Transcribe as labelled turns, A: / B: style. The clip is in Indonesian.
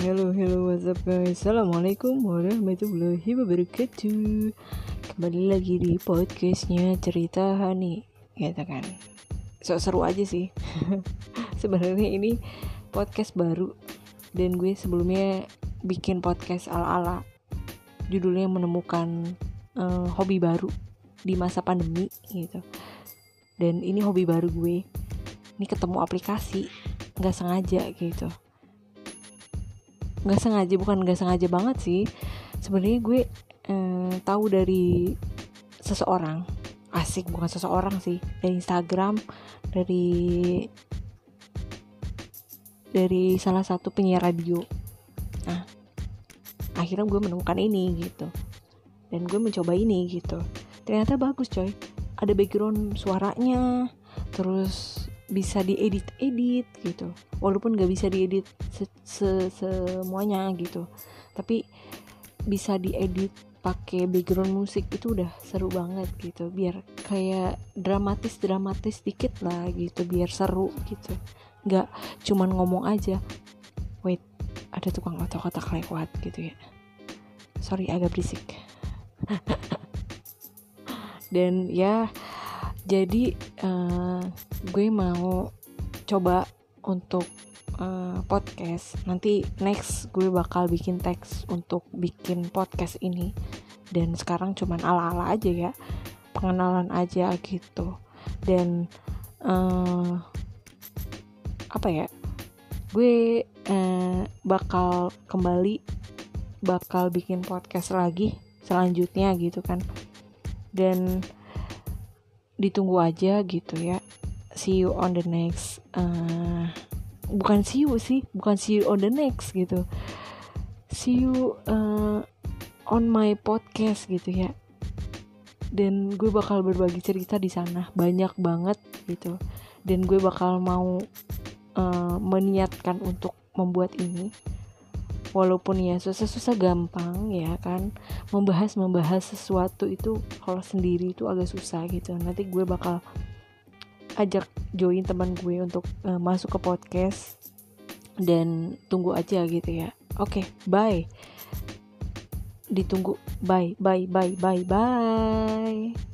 A: Hello, hello, what's up guys? Assalamualaikum warahmatullahi wabarakatuh. Kembali lagi di podcastnya Cerita Hani Gitu kan? So seru aja sih. Sebenarnya ini podcast baru Dan gue sebelumnya bikin podcast ala-ala. Judulnya menemukan uh, hobi baru di masa pandemi gitu. Dan ini hobi baru gue. Ini ketemu aplikasi Gak sengaja gitu nggak sengaja bukan nggak sengaja banget sih. Sebenarnya gue eh, tahu dari seseorang. Asik bukan seseorang sih. Dari Instagram dari dari salah satu penyiar radio. Nah akhirnya gue menemukan ini gitu. Dan gue mencoba ini gitu. Ternyata bagus coy. Ada background suaranya terus bisa diedit-edit gitu. Walaupun gak bisa diedit se -se semuanya gitu. Tapi bisa diedit pakai background musik itu udah seru banget gitu. Biar kayak dramatis dramatis dikit lah gitu biar seru gitu. Nggak cuman ngomong aja wait ada tukang otak-otak lewat gitu ya. Sorry agak berisik. Dan ya jadi uh, gue mau coba untuk uh, podcast. Nanti next gue bakal bikin teks untuk bikin podcast ini. Dan sekarang cuman ala-ala aja ya. Pengenalan aja gitu. Dan uh, apa ya? Gue uh, bakal kembali bakal bikin podcast lagi selanjutnya gitu kan. Dan ditunggu aja gitu ya. See you on the next uh, bukan see you sih bukan see you on the next gitu. See you uh, on my podcast gitu ya. Dan gue bakal berbagi cerita di sana banyak banget gitu. Dan gue bakal mau uh, meniatkan untuk membuat ini walaupun ya susah-susah gampang ya kan membahas membahas sesuatu itu kalau sendiri itu agak susah gitu. Nanti gue bakal ajak join teman gue untuk uh, masuk ke podcast dan tunggu aja gitu ya. Oke okay, bye. Ditunggu bye bye bye bye bye